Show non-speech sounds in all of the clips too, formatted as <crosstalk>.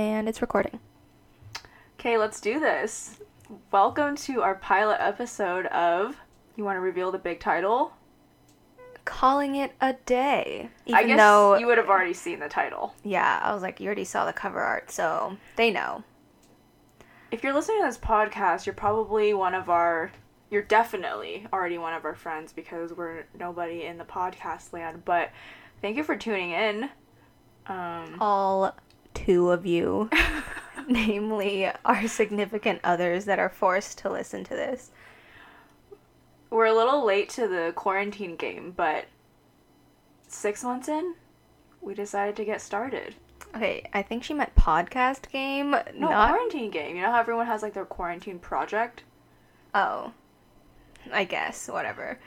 and it's recording. Okay, let's do this. Welcome to our pilot episode of. You want to reveal the big title? Calling it a day. Even I guess though, you would have already seen the title. yeah, I was like, you already saw the cover art, so they know. If you're listening to this podcast, you're probably one of our. You're definitely already one of our friends because we're nobody in the podcast land. But thank you for tuning in. Um, All two of you, <laughs> namely our significant others that are forced to listen to this. we're a little late to the quarantine game, but six months in, we decided to get started. Okay, I think she meant podcast game, No, not. quarantine game. You know how everyone has like their quarantine project? Oh, I guess whatever.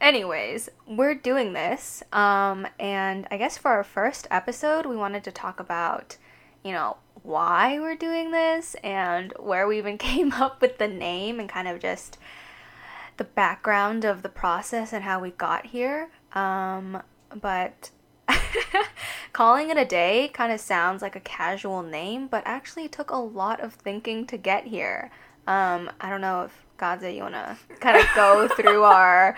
Anyways, we're doing this, um, and I guess for our first episode, we wanted to talk about, you know, why we're doing this and where we even <laughs> came up with the name and kind of just the background of the process and how we got here. Um, but <laughs> calling it a day kind of sounds like a casual name, but actually it took a lot of thinking to get here. Um, I don't know if Godza, you wanna kind of go <laughs> through our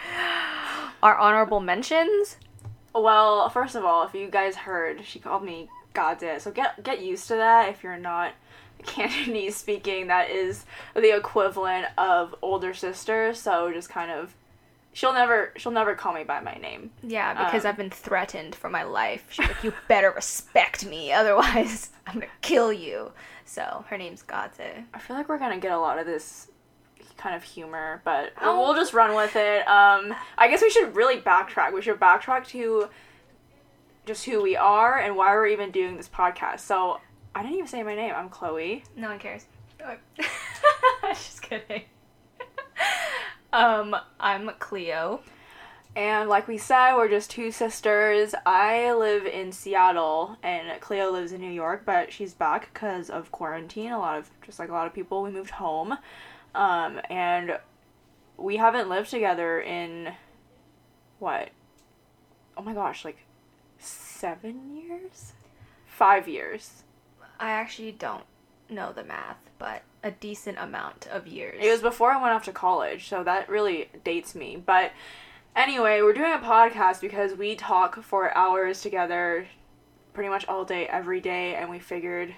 our honorable mentions? Well, first of all, if you guys heard, she called me Godze, so get get used to that. If you're not <laughs> Cantonese speaking, that is the equivalent of older sister. So just kind of, she'll never she'll never call me by my name. Yeah, because Um, I've been threatened for my life. She's like, you better respect me, <laughs> otherwise I'm gonna kill you. So her name's Godze. I feel like we're gonna get a lot of this kind of humor, but Oh. we'll just run with it. Um, I guess we should really backtrack. We should backtrack to just who we are and why we're even doing this podcast. So I didn't even say my name. I'm Chloe. No one cares. <laughs> Just kidding. <laughs> um, I'm Cleo. And like we said, we're just two sisters. I live in Seattle, and Cleo lives in New York, but she's back because of quarantine. A lot of, just like a lot of people, we moved home. Um, and we haven't lived together in, what? Oh my gosh, like seven years? Five years. I actually don't know the math, but a decent amount of years. It was before I went off to college, so that really dates me. But anyway, we're doing a podcast because we talk for hours together pretty much all day, every day, and we figured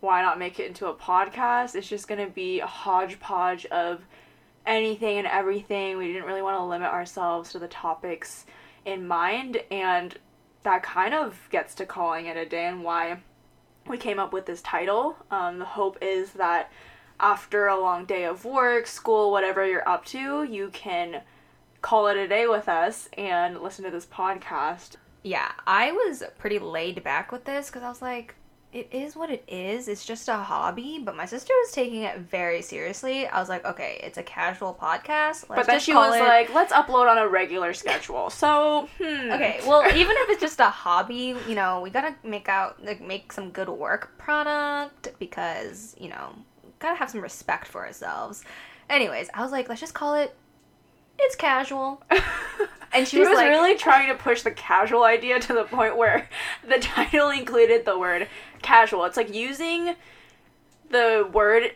why not make it into a podcast? It's just gonna be a hodgepodge of anything and everything. We didn't really want to limit ourselves to the topics in mind, and that kind of gets to calling it a day and why we came up with this title. Um, the hope is that after a long day of work, school, whatever you're up to, you can call it a day with us and listen to this podcast. yeah, I was pretty laid back with this because I was like, it is what it is. It's just a hobby. But my sister was taking it very seriously. I was like, okay, it's a casual podcast. Let's but then she was it- like, let's upload on a regular schedule. So, hmm. Okay, well, even if it's just a hobby, you know, we gotta make out like make some good work product because you know gotta have some respect for ourselves. Anyways, I was like, let's just call it. It's casual. <laughs> And she she was was like- really trying to push the casual idea to the point where <laughs> the title included the word casual. It's like using the word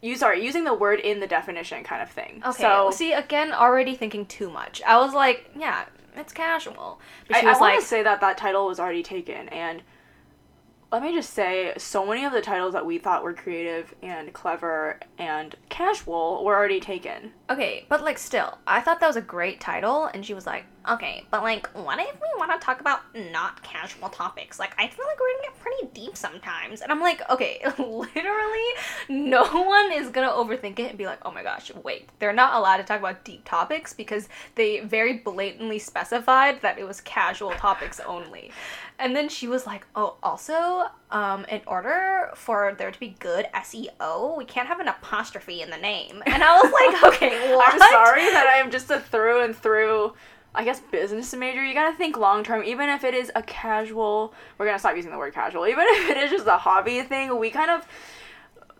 you sorry, using the word in the definition kind of thing. Okay, So see again, already thinking too much. I was like, yeah, it's casual. But I, she I was want like, to say that that title was already taken, and let me just say, so many of the titles that we thought were creative and clever and casual were already taken. okay, but like still, I thought that was a great title, and she was like, okay, but like, what if we want to talk about not casual topics? Like, I feel like we're gonna get pretty deep sometimes, and I'm like, okay, <laughs> literally, no one is gonna overthink it and be like, oh my gosh, wait, they're not allowed to talk about deep topics because they very blatantly specified that it was casual topics only. And then she was like, "Oh, also, um, in order for there to be good SEO, we can't have an apostrophe in the name." And I was like, <laughs> "Okay, what?" I'm sorry that I am just a through and through, I guess, business major. You gotta think long term, even if it is a casual. We're gonna stop using the word casual. Even <laughs> if it is just a hobby thing, we kind of.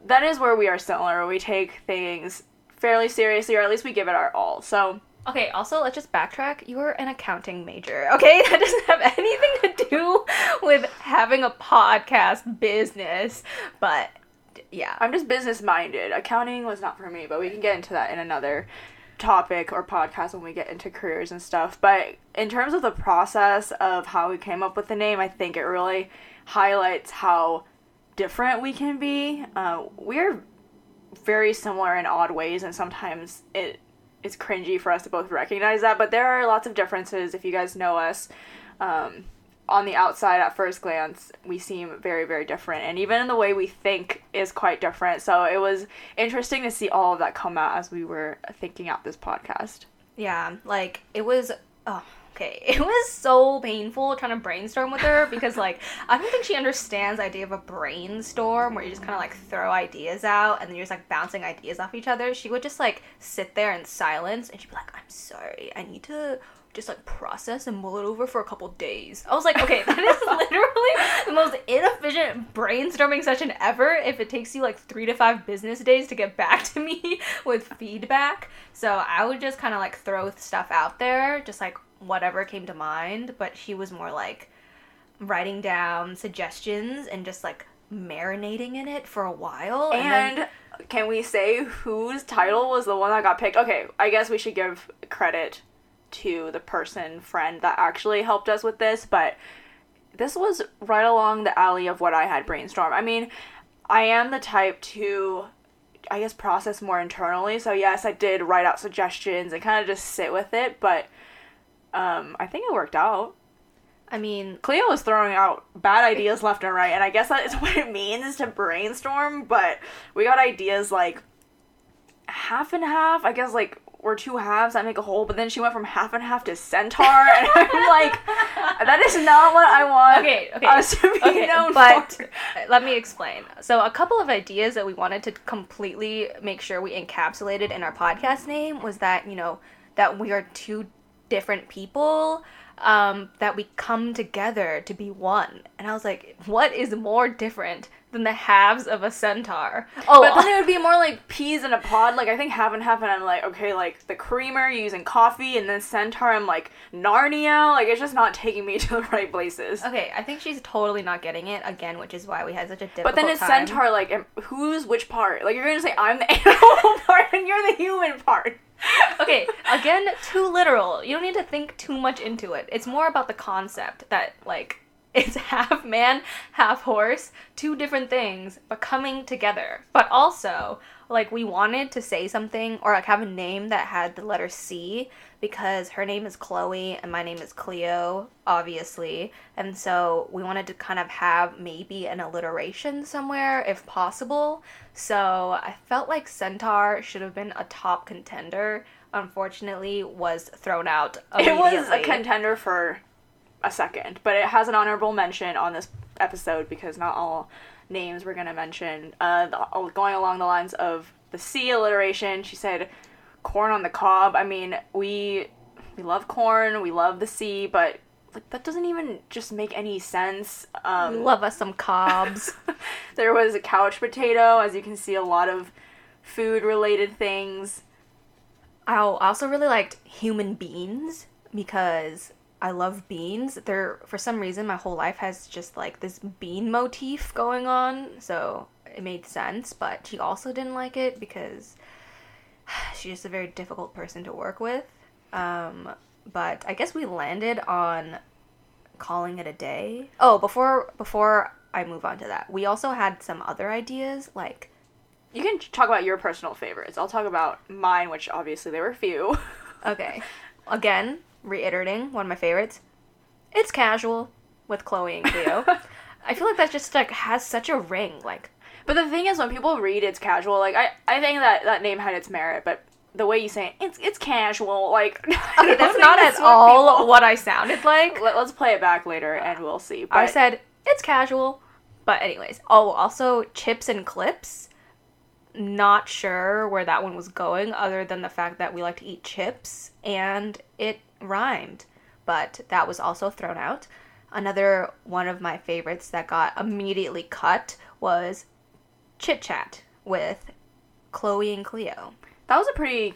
That is where we are similar. We take things fairly seriously, or at least we give it our all. So Okay, also, let's just backtrack. You were an accounting major, okay? <laughs> That doesn't have anything to do with having a podcast business. But yeah. I'm just business minded. Accounting was not for me, but we can get into that in another topic or podcast when we get into careers and stuff. But in terms of the process of how we came up with the name, I think it really highlights how different we can be. Uh, we're very similar in odd ways, and sometimes it is cringy for us to both recognize that. But there are lots of differences if you guys know us. Um, on the outside at first glance we seem very very different and even in the way we think is quite different so it was interesting to see all of that come out as we were thinking out this podcast yeah like it was oh okay <laughs> it was so painful trying to brainstorm with her because like i don't think she understands the idea of a brainstorm where you just kind of like throw ideas out and then you're just like bouncing ideas off each other she would just like sit there in silence and she'd be like i'm sorry i need to just like process and mull it over for a couple days. I was like, okay, that is <laughs> literally the most inefficient brainstorming session ever if it takes you like three to five business days to get back to me <laughs> with feedback. So I would just kind of like throw stuff out there, just like whatever came to mind. But she was more like writing down suggestions and just like marinating in it for a while. and, And, then, can we say whose title was the one that got picked okay i guess we should give credit to the person friend that actually helped us with this but this was right along the alley of what i had brainstormed i mean i am the type to i guess process more internally so yes i did write out suggestions and kind of just sit with it but um, i think it worked out I mean, Cleo was throwing out bad ideas left and right, and I guess that is <laughs> what it means to brainstorm. But we got ideas like half and half. I guess like we're two halves that make a whole. But then she went from half and half to centaur, and I'm <laughs> like, that is not what I want. Okay, okay, us to be okay, known but for. let me explain. So, a couple of ideas that we wanted to completely make sure we encapsulated in our podcast name was that you know that we are two different people, um, that we come together to be one. And I was like, what is more different than the halves of a centaur? Oh, But then it would be more like peas in a pod. Like I think half and half, and I'm like, okay, like the creamer you're using coffee, and then centaur, I'm like Narnia. Like it's just not taking me <laughs> to the right places. okay, I think she's totally not getting it again, which is why we had such a difficult But then it's time. centaur. Like who's which part? Like you're gonna say I'm the <laughs> animal part, and you're the human part. <laughs> okay, again, too literal. You don't need to think too much into it. It's more about the concept that, like, <laughs> it's half man, half horse, two different things, but coming together. But also, like, we wanted to say something or, like, have a name that had the letter C because her name is Chloe and my name is Cleo, obviously. And so we wanted to kind of have maybe an alliteration somewhere if possible. So I felt like Centaur should have been a top contender. Unfortunately, was thrown out. It was a contender for a second, but it has an honorable mention on this episode because not all names we're gonna mention. Uh, the, going along the lines of the C alliteration, she said corn on the cob. I mean, we we love corn, we love the sea, but like that doesn't even just make any sense. Um, Love us some cobs. <laughs> there was a couch potato, as you can see, a lot of food related things. I also really liked human beans because I love beans. They're for some reason my whole life has just like this bean motif going on, so it made sense. But she also didn't like it because <sighs> she's just a very difficult person to work with. Um, but I guess we landed on calling it a day. Oh, before before I move on to that, we also had some other ideas like You can talk about your personal favorites. I'll talk about mine, which obviously there were few. <laughs> Okay. Again, reiterating one of my favorites. It's casual with Chloe and Cleo. <laughs> I feel like that just like has such a ring. Like But the thing is, when people read it's casual, like I, I think that that name had its merit, but the way you say it, it's it's casual. Like <laughs> okay, that's not at all people- what I sounded <laughs> like. Let, us play it back later and we'll see. But I said it's casual, but anyways. Oh, also chips and clips. Not sure where that one was going, other than the fact that we like to eat chips and it rhymed, but that was also thrown out. Another one of my favorites that got immediately cut was chit chat with Chloe and Cleo. that was a pretty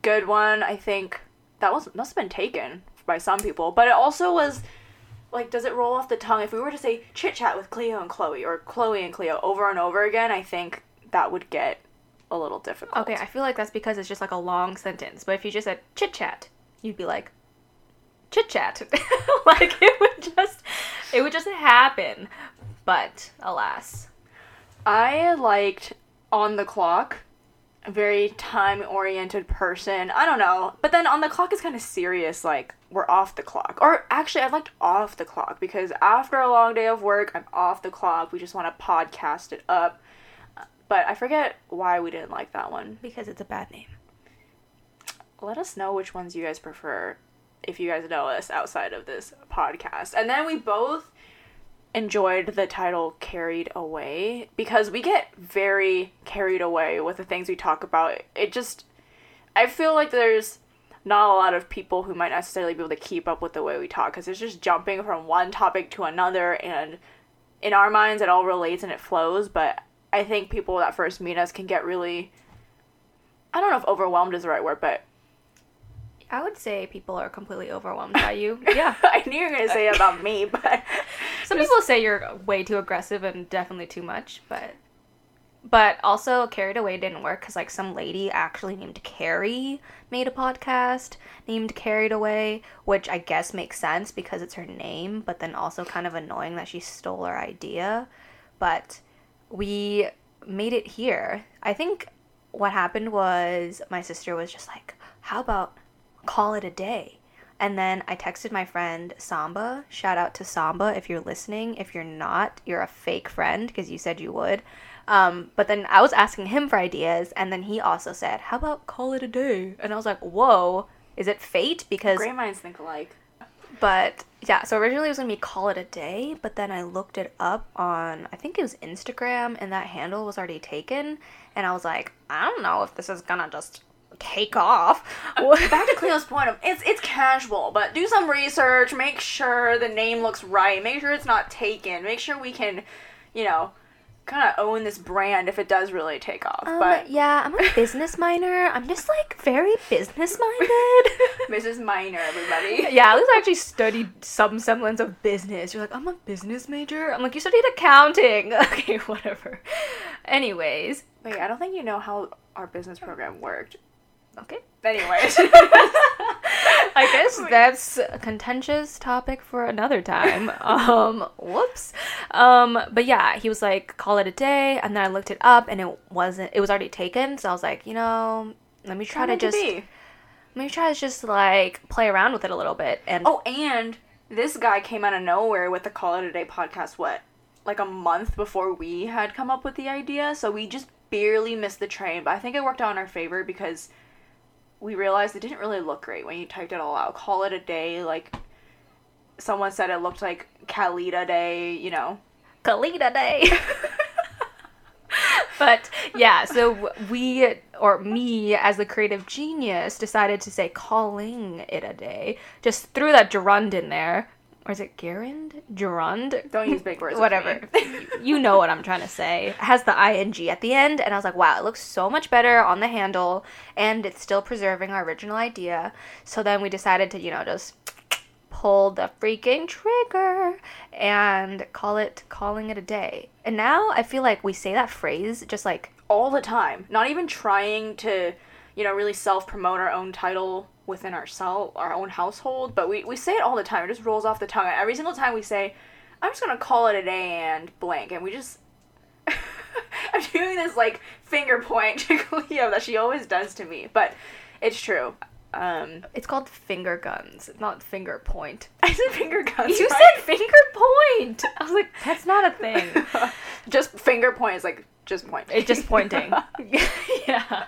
good one. I think that was must have been taken by some people, but it also was like does it roll off the tongue if we were to say chit chat with Cleo and Chloe or Chloe and Cleo over and over again, I think that would get a little difficult. Okay, I feel like that's because it's just like a long sentence. But if you just said chit chat, you'd be like chit chat. <laughs> like it would just it would just happen. But alas. I liked on the clock a very time oriented person. I don't know. But then on the clock is kind of serious, like we're off the clock. Or actually, I liked off the clock because after a long day of work, I'm off the clock. We just want to podcast it up. But I forget why we didn't like that one. Because it's a bad name. Let us know which ones you guys prefer if you guys know us outside of this podcast. And then we both enjoyed the title Carried Away because we get very carried away with the things we talk about. It just, I feel like there's not a lot of people who might necessarily be able to keep up with the way we talk because it's just jumping from one topic to another and in our minds it all relates and it flows but i think people that first meet us can get really i don't know if overwhelmed is the right word but I would say people are completely overwhelmed by you. <laughs> Yeah. i knew you were going to say about me <laughs> but Some people say you're way too aggressive and definitely too much, but but also carried away didn't work because like some lady actually named Carrie made a podcast named Carried Away, which I guess makes sense because it's her name, but then also kind of annoying that she stole our idea. But we made it here. I think what happened was my sister was just like, "How about call it a day?" And then I texted my friend Samba. Shout out to Samba if you're listening. If you're not, you're a fake friend because you said you would. Um, but then I was asking him for ideas, and then he also said, "How about call it a day?" And I was like, "Whoa, is it fate?" Because great minds think alike but yeah, so originally it was gonna be call it a day, but then I looked it up on I think it was Instagram, and that handle was already taken, and I was like, I don't know if this is gonna just take off. back to Cleo's point of it's it's casual, but do some research, make sure the name looks right, make sure it's not taken, make sure we can, you know, kind of own this brand if it does really take off. Um, but yeah, I'm a business minor. I'm just like very business minded. <laughs> Mrs. Minor, everybody. <laughs> yeah, at least I actually studied some semblance of business. You're like, I'm a business major. I'm like, you studied accounting. <laughs> okay, whatever. Anyways, Wait, I don't think you know how our business program worked. Okay. Anyways. <laughs> I guess that's a contentious topic for another time. <laughs> Um, whoops. Um, but yeah, he was like, call it a day, and then I looked it up, and it wasn't. It was already taken, so I was like, you know, let me try to to just let me try to just like play around with it a little bit. And Oh, and this guy came out of nowhere with the Call It a Day podcast, what? Like a month before we had come up with the idea. So we just barely missed the train. But I think it worked out in our favor because we realized it didn't really look great when you typed it all out. Call it a day. Like someone said it looked like Kalita Day, you know. Kalita Day. <laughs> <laughs> but yeah, so we or me as the creative genius decided to say calling it a day. Just threw that gerund in there. Or is it gerund? Gerund? Don't use big words. <laughs> Whatever. <laughs> you know what I'm trying to say. It has the ing at the end, and I was like, wow, it looks so much better on the handle, and it's still preserving our original idea. So then we decided to, you know, just pull the freaking trigger and call it calling it a day. And now I feel like we say that phrase just like all the time. Not even trying to, you know, really self promote our own title within ourself, our own household, but we, we say it all the time. It just rolls off the tongue. Every single time we say, I'm just gonna call it a day and blank, and we just. <laughs> I'm doing this like finger point to <laughs> Cleo that she always does to me, but it's true. Um, it's called finger guns, not finger point. <laughs> I said finger guns. You right? said finger point. I was like, that's not a thing. just finger point is like just point. It's just pointing. yeah.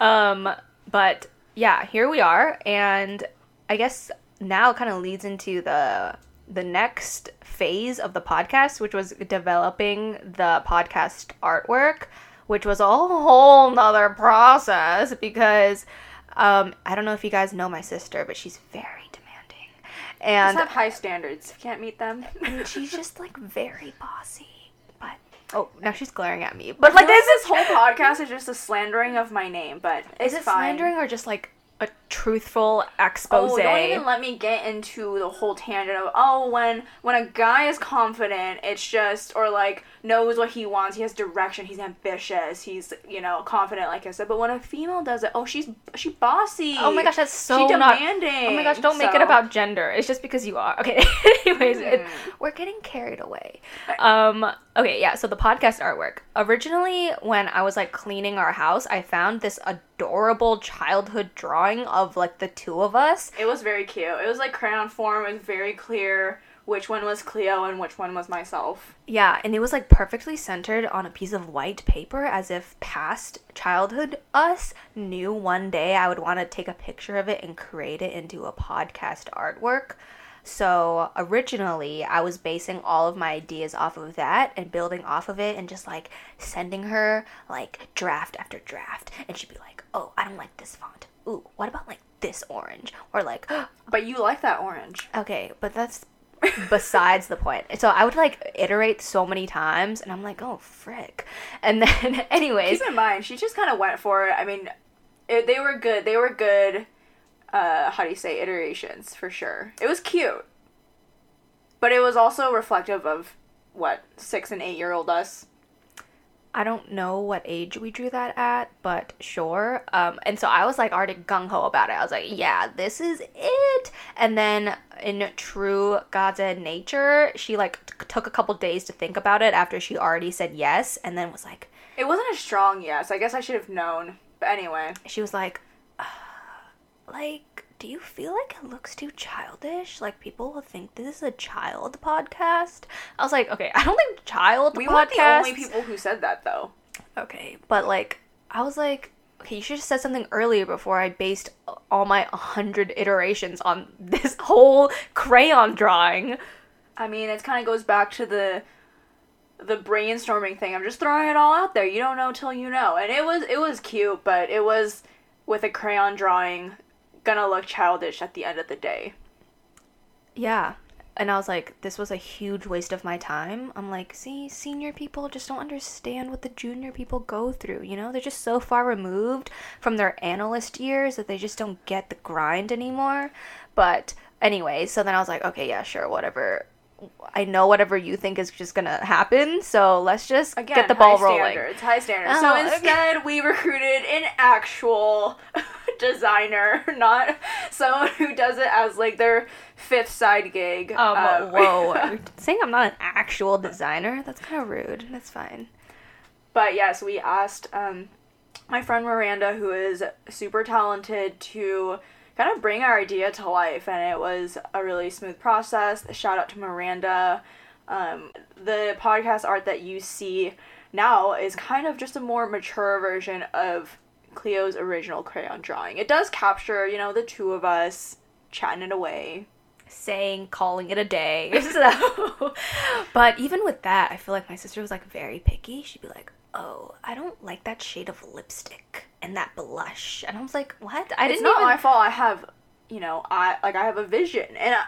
Um, but yeah, here we are, and I guess now kind of leads into the the next phase of the podcast, which was developing the podcast artwork, which was a whole nother process because um, I don't know if you guys know my sister, but she's very demanding, Just and have high standards. Can't meet them. and she's just like very bossy. Oh, now she's glaring at me. But like this whole podcast is just a slandering of my name, but is it fine. slandering or just like a truthful expose. Oh, don't even let me get into the whole tangent of oh, when when a guy is confident, it's just or like knows what he wants, he has direction, he's ambitious, he's you know confident, like I said. But when a female does it, oh, she's she bossy. Oh my gosh, that's so she not. demanding. Oh my gosh, don't make it about gender. It's just because you are. <laughs> Okay. Anyways, it, Mm. we're getting carried away. Um. Okay. Yeah. So the podcast artwork. Originally, when I was like cleaning our house, I found this adorable childhood drawing of like the two of us. It was very cute. It was like crayon form. It was very clear which one was Cleo and which one was myself. Yeah, and it was like perfectly centered on a piece of white paper as if past childhood us knew one day I would want to take a picture of it and create it into a podcast artwork. So originally, I was basing all of my ideas off of that and building off of it and just like sending her like draft after draft. And she'd be like, oh, I don't like this font. Ooh, what about like this orange? Or like, <gasps> But you like that orange. Okay, but that's besides the point. So I would like iterate so many times, and I'm like, oh frick. And <laughs> then, anyways, Keep in mind, she just kind of went for it. I mean, it, they were good. They were good. Uh, how do you say iterations for sure? It was cute, but it was also reflective of what six and eight year old us. I don't know what age we drew that at, but sure. Um, and so I was like already gung ho about it. I was like, yeah, this is it. And then in true God's nature, she like t- took a couple days to think about it after she already said yes, and then was like, It wasn't a strong yes. I guess I should have known. But anyway, she was like, uh, like, do you feel like it looks too childish? Like people will think this is a child podcast. I was like, okay, I don't think child we podcasts. weren't the only people who said that though. Okay, but like, I was like, okay, you should have said something earlier before I based all my hundred iterations on <laughs> this whole crayon drawing. I mean, it kind of goes back to the the brainstorming thing. I'm just throwing it all out there. You don't know till you know. And it was it was cute, but it was with a crayon drawing gonna look childish at the end of the day. Yeah. And I was like, this was a huge waste of my time. I'm like, see, senior people just don't understand what the junior people go through. You know, they're just so far removed from their analyst years that they just don't get the grind anymore. But anyway, so then I was like, okay, yeah, sure, whatever. I know whatever you think is just gonna happen, so let's just Again, get the ball high rolling. Standards, high standards. Oh, so okay. instead, we recruited an actual <laughs> designer, <laughs> not someone who does it as like their fifth side gig. Um, Uh, whoa. <laughs> Saying I'm not an actual designer, that's kind of rude. That's fine. But yes, we asked um, my friend Miranda, who is super talented, to kind of bring our idea to life, and it was a really smooth process. Shout out to Miranda. Um, the podcast art that you see now is kind of just a more mature version of Cleo's original crayon drawing. It does capture, you know, the two of us chatting it away. saying calling it a day <laughs> <laughs> so but even with that i feel like my sister was like very picky she'd be like oh i don't like that shade of lipstick and that blush and i was like what i it's didn't not even my fault. I have, you know, I like I have a vision, and I,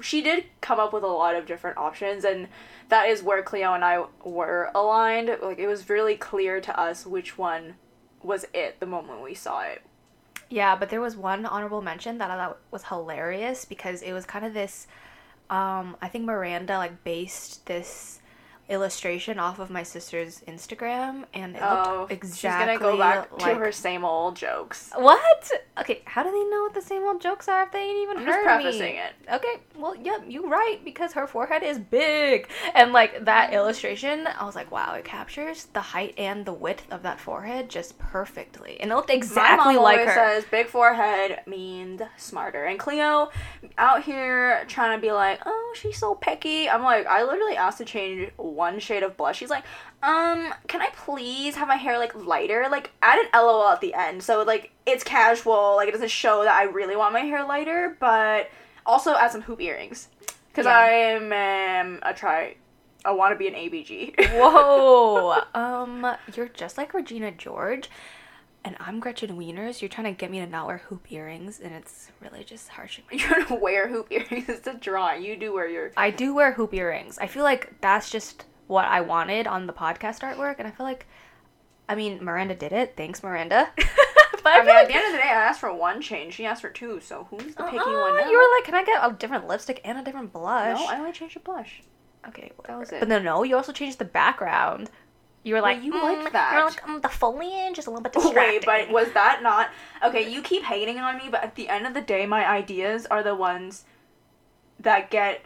she did come up with a lot of different options, and that is where Cleo and I were aligned. Like it was really clear to us which one was it the moment we saw it. yeah but there was one honorable mention that i thought was hilarious because it was kind of this um i think miranda like based this illustration off of my sister's instagram and it Oh, looked exactly she's gonna go back to like her same old jokes. What? Okay, how do they know what the same old jokes are if they ain't even I'm just heard prefacing me? it. Okay, well, yep, you're right because her forehead is big, and like that illustration, I was like, wow, it captures the height and the width of that forehead just perfectly, and it looked exactly My mom like always her. says big forehead means smarter. And Cleo out here trying to be like, oh, she's so picky. I'm like, I literally asked to change one shade of blush. She's like, um, can I please have my hair like lighter? Like add an LOL at the end. So like it's casual, like it doesn't show that I really want my hair lighter, but also add some hoop earrings. Cause Yeah. I am um, a try I want to be an ABG. <laughs> Whoa, um, you're just like Regina George. And I'm Gretchen Wieners. You're trying to get me to not wear hoop earrings, and it's really just harshing my <laughs> You're gonna wear hoop earrings. It's a drawing. You do wear your I do wear hoop earrings. I feel like that's just what I wanted on the podcast artwork, and I feel like, I mean, Miranda did it. Thanks, Miranda. <laughs> but I, I, mean, feel at the end of the day, I asked for one change. She asked for two, so who's the picky Uh, one now? You were like, "Can I get a different lipstick and a different blush?" no, I only changed the blush. okay, That was it. But no, no, you also changed the background. You were Well, like, you "Mm, liked that." You're like, um, the foliage is a little bit distracting. <laughs> Wait, but was that not okay? You keep hating on me, but at the end of the day, my ideas are the ones that get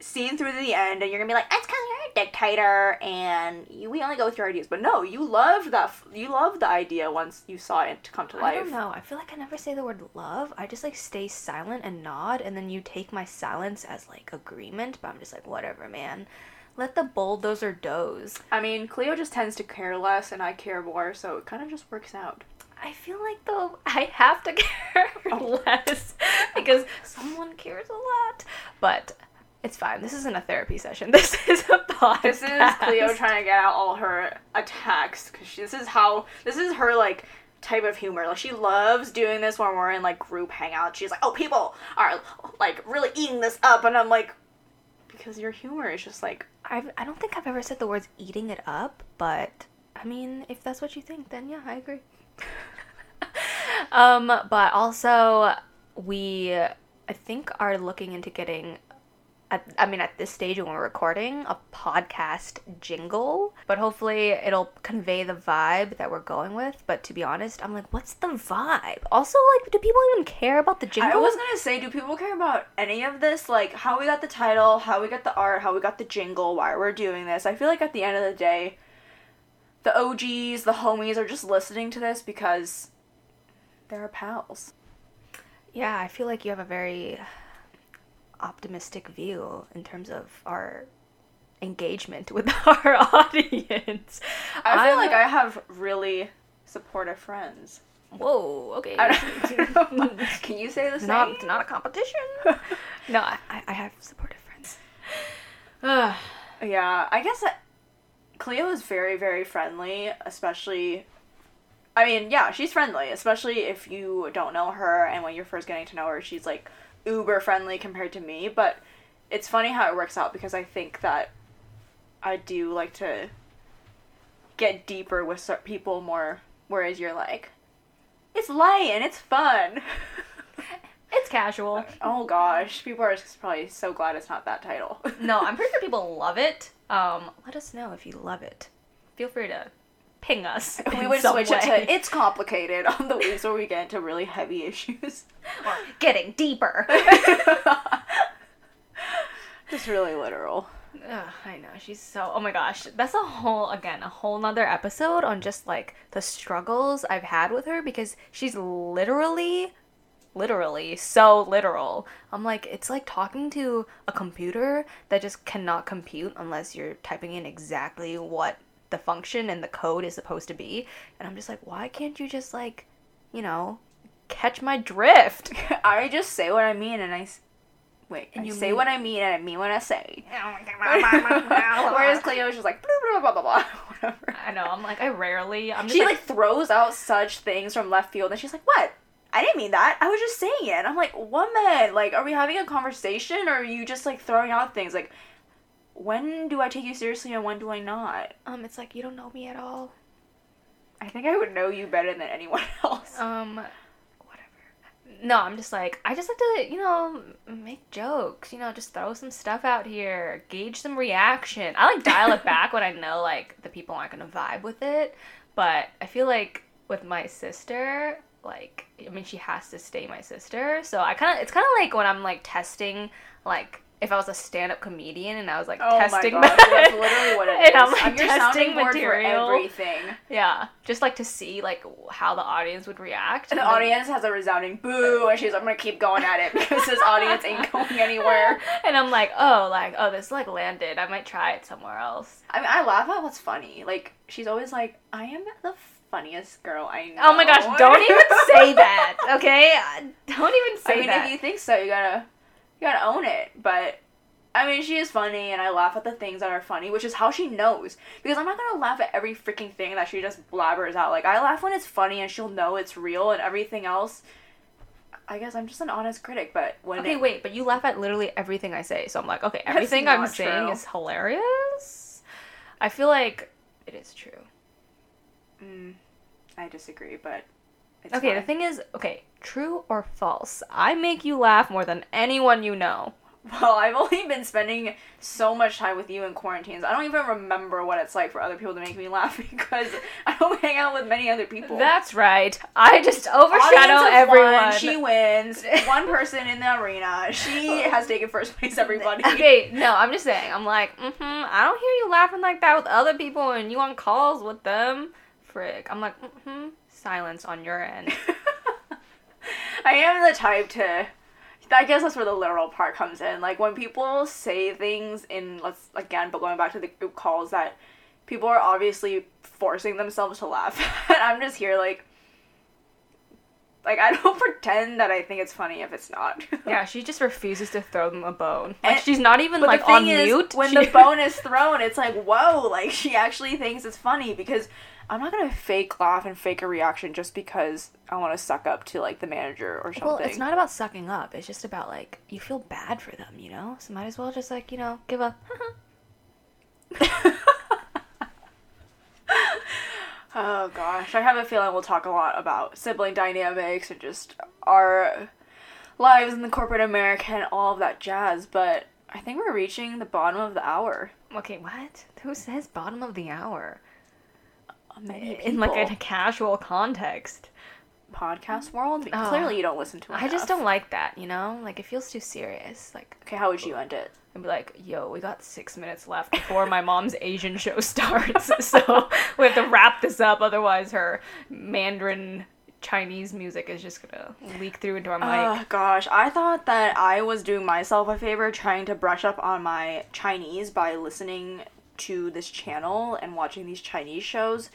seen through to the end, and you're gonna be like, "It's because you're a dictator, and you, we only go with your ideas." But no, you love that. You love the idea once you saw it to come to life. I don't know. I feel like I never say the word love. I just like stay silent and nod, and then you take my silence as like agreement. But I'm just like, whatever, man. Let the bulldozer doze. I mean, Cleo just tends to care less, and I care more, so it kind of just works out. I feel like though I have to <laughs> care Oh. less <laughs> because someone cares a lot. But it's fine. This isn't a therapy session. <laughs> This is a podcast. This is Cleo trying to get out all her attacks because this is how this is her like type of humor. Like she loves doing this when we're in like group hangouts. She's like, "Oh, people are like really eating this up," and I'm like, because your humor is just like, I've, I don't think I've ever said the words eating it up, but I mean, if that's what you think, then yeah, I agree. <laughs> um, but also, we, I think, are looking into getting. At, I mean, at this stage when we're recording, a podcast jingle, but hopefully it'll convey the vibe that we're going with. But to be honest, I'm like, what's the vibe? Also, like, do people even care about the jingle? I was gonna say, do people care about any of this? Like how we got the title, how we got the art, how we got the jingle, why we're doing this. I feel like at the end of the day, the OGs, the homies are just listening to this because they're our pals. Yeah, I feel like you have a very optimistic view in terms of our engagement <laughs> with our audience. I feel I'm- like I have really supportive friends. Whoa, okay. <laughs> <laughs> Can you say same? not, it's not a competition. no, I, I have supportive friends. <sighs> Yeah, I guess that Cleo is very, very friendly, especially. I mean, yeah, she's friendly, especially if you don't know her and when you're first getting to know her, she's like uber friendly compared to me. But it's funny how it works out because I think that I do like to get deeper with people more, whereas you're like, it's light and it's fun. <laughs> it's casual. oh gosh, people are probably so glad it's not that title. No, I'm pretty sure <laughs> people love it. Um, let us know if you love it. Feel free to ping us. <laughs> we would switch it to it's complicated on the weeks where we get into really heavy <laughs> issues. or getting deeper. <laughs> Just really literal. Ugh, I know she's so. Oh my gosh, that's a whole again a whole nother episode on just like the struggles I've had with her because she's literally, literally so literal. I'm like it's like talking to a computer that just cannot compute unless you're typing in exactly what the function and the code is supposed to be. And I'm just like, why can't you just like, you know, catch my drift? <laughs> I just say what I mean and I wait. And I you say mean- what I mean and I mean what I say. <laughs> <laughs> Whereas Cleo's just like blah blah blah blah blah whatever. I know I'm like I rarely I'm just She like, like throws out such things from left field and she's like, "What? I didn't mean that. I was just saying it." I'm like, "Woman, like, are we having a conversation or are you just like throwing out things like?" When do I take you seriously and when do I not? um it's like you don't know me at all. I think I would know you better than anyone <laughs> else. Um, whatever. No, I'm just like I just like to you know make jokes. You know, just throw some stuff out here, gauge some reaction. I like dial it back when I know like the people aren't gonna vibe with it. But I feel like with my sister, like I mean, she has to stay my sister. So I kind of it's kind of like when I'm like testing like. If I was a stand-up comedian and I was like oh testing my gosh, that's literally what it is. <laughs> and I'm like I'm your testing material. for everything. Yeah, just like to see like how the audience would react. And the then- audience has a resounding boo, and she's like, I'm gonna keep going at it because this audience ain't <laughs> going anywhere. and I'm like, oh, like oh, this like landed. I might try it somewhere else. I mean, I laugh at what's funny. Like, she's always like, I am the funniest girl I know. Oh my gosh, don't even say that, okay? <laughs> Don't even say that. I mean, that. if you think so, you gotta, you gotta own it. But I mean, she is funny, and I laugh at the things that are funny, which is how she knows. Because I'm not gonna laugh at every freaking thing that she just blabbers out. Like, I laugh when it's funny, and she'll know it's real, and everything else. I guess I'm just an honest critic, but when okay, it, wait, but you laugh at literally everything I say, so I'm like, okay, everything I'm not saying is hilarious. I feel like it is true. Mm, I disagree, but It's Okay, the thing is, okay, true or false? I make you laugh more than anyone you know. <laughs> Well, I've only been spending so much time with you in quarantines. I don't even remember what it's like for other people to make me <laughs> laugh because I don't hang out with many other people. That's right. I just overshadow everyone. one, she wins. <laughs> One person in the arena. She has taken first place. Everybody. okay, no, I'm just saying. I'm like, mm-hmm. I don't hear you laughing like that with other people, and you on calls with them. Frick. I'm like, mm-hmm. Silence on your end. <laughs> I am the type to. I guess that's where the literal part comes in. Like when people say things in let's again, but going back to the group calls that people are obviously forcing themselves to laugh, <laughs> and I'm just here like. Like I don't <laughs> pretend that I think it's funny if it's not. yeah, she just refuses to throw them a bone. Like And- she's not even like on is, mute. when She- the bone is thrown, it's like, whoa, like she actually thinks it's funny because I'm not gonna fake laugh and fake a reaction just because I want to suck up to like the manager or something. Well, it's not about sucking up. It's just about like you feel bad for them, you know. So might as well just like you know give a. <laughs> <laughs> oh gosh, I have a feeling we'll talk a lot about sibling dynamics and just our lives in the corporate America and all of that jazz. But I think we're reaching the bottom of the hour. okay, what? Who says bottom of the hour? Many In like a casual context. podcast world. Oh. Clearly, you don't listen to. I just don't like that, you know? Like it feels too serious. Like Okay, how would you end it? I'd be like, yo, we got six minutes left before my mom's Asian show <laughs> starts. <laughs> so we have to wrap this up, otherwise her Mandarin Chinese music is just gonna leak through into our mic. Oh gosh, I thought that I was doing myself a favor trying to brush up on my Chinese by listening to this channel and watching these Chinese shows.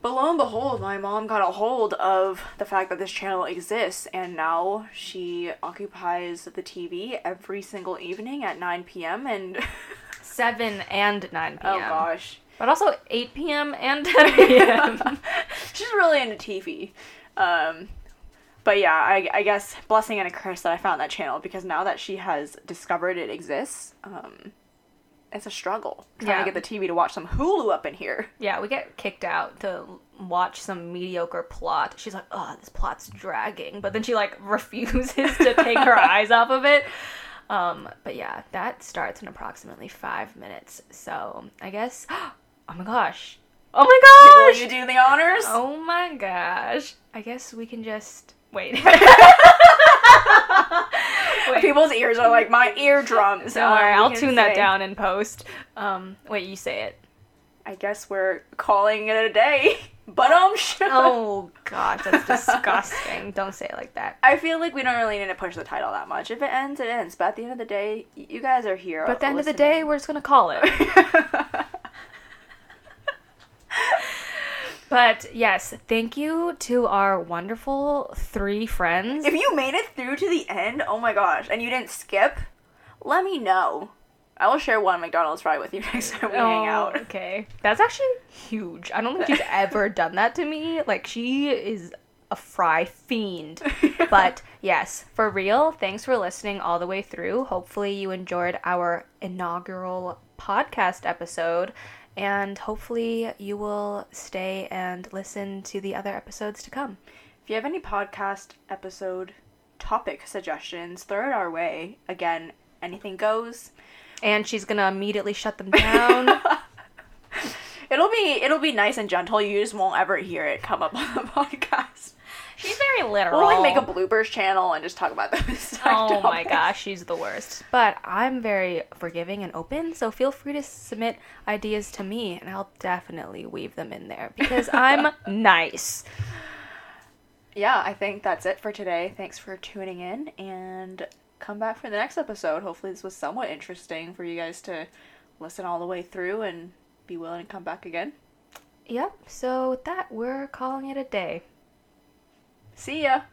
But lo and behold, my mom got a hold of the fact that this channel exists, and now she occupies the TV every single evening at 9 p.m. And <laughs> 7 and 9 p.m. oh gosh, But also 8 p.m. and <laughs> 10 p.m. <laughs> she's really into TV. Um, but yeah, I, I guess blessing and a curse that I found that channel because now that she has discovered it exists, um, it's a struggle trying Yeah. to get the TV to watch some Hulu up in here. yeah, we get kicked out to watch some mediocre plot. She's like, oh, this plot's dragging. But then she like <laughs> refuses to take her <laughs> eyes off of it. Um, but yeah, that starts in approximately five minutes. So I guess, <gasps> oh my gosh. Oh my Will gosh! you do the honors? Oh my gosh. I guess we can just wait. <laughs> Wait. People's ears are like my eardrums. Don't worry, Um, I'll tune that down in post. Um, wait, you say it. I guess we're calling it a day. <laughs> But um, <laughs> Oh god, that's disgusting. Don't say it like that. I feel like we don't really need to push the title that much. If it ends, it ends. But at the end of the day, you guys are here. But at the end of the day, we're just gonna call it. <laughs> But yes, thank you to our wonderful three friends. if you made it through to the end, oh my gosh, and you didn't skip, let me know. I will share one McDonald's fry with you <laughs> next time we hang out. Oh, Okay, that's actually huge. I don't think she's <laughs> ever done that to me. Like she is a fry fiend. <laughs> But yes, for real, thanks for listening all the way through. Hopefully you enjoyed our inaugural podcast episode and hopefully you will stay and listen to the other episodes to come. If you have any podcast episode topic suggestions, throw it our way. Again, anything goes. And she's going to immediately shut them down. <laughs> It'll be it'll be nice and gentle. You just won't ever hear it come up on the <laughs> podcast. She's very literal. We'll like make a bloopers channel and just talk about those. <laughs> Oh my gosh, she's the worst. But I'm very forgiving and open, so feel free to submit ideas to me and I'll definitely weave them in there because I'm <laughs> nice. Yeah, I think that's it for today. Thanks for tuning in and come back for the next episode. Hopefully this was somewhat interesting for you guys to listen all the way through and be willing to come back again. Yep, so with that, we're calling it a day. See ya.